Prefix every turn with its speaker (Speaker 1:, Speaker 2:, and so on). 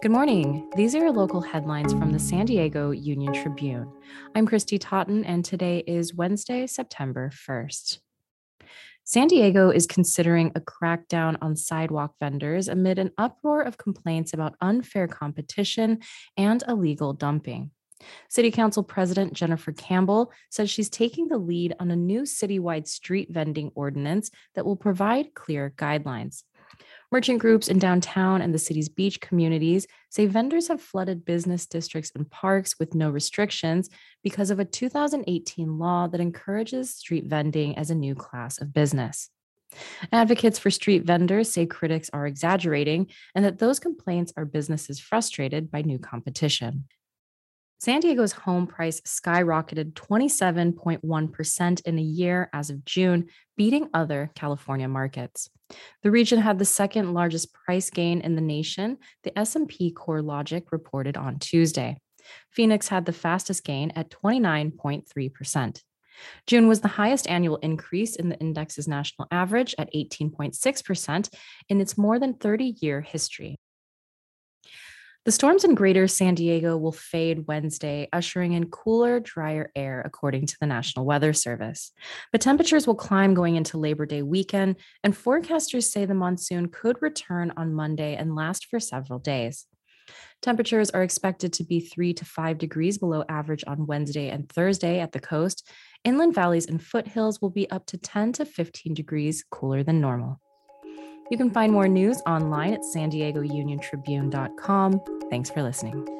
Speaker 1: Good morning. These are your local headlines from the San Diego Union Tribune. I'm Kristy Totten, and today is Wednesday, September 1st. San Diego is considering a crackdown on sidewalk vendors amid an uproar of complaints about unfair competition and illegal dumping. City Council President Jennifer Campbell says she's taking the lead on a new citywide street vending ordinance that will provide clear guidelines. Merchant groups in downtown and the city's beach communities say vendors have flooded business districts and parks with no restrictions because of a 2018 law that encourages street vending as a new class of business. Advocates for street vendors say critics are exaggerating and that those complaints are businesses frustrated by new competition. San Diego's home price skyrocketed 27.1% in a year as of June, beating other California markets. The region had the second largest price gain in the nation, the S&P CoreLogic reported on Tuesday. Phoenix had the fastest gain at 29.3%. June was the highest annual increase in the index's national average at 18.6% in its more than 30 year history. The storms in greater San Diego will fade Wednesday, ushering in cooler, drier air, according to the National Weather Service. But temperatures will climb going into Labor Day weekend, and forecasters say the monsoon could return on Monday and last for several days. Temperatures are expected to be three to five degrees below average on Wednesday and Thursday at the coast. Inland valleys and foothills will be up to 10 to 15 degrees cooler than normal. You can find more news online at san diego union tribune.com. Thanks for listening.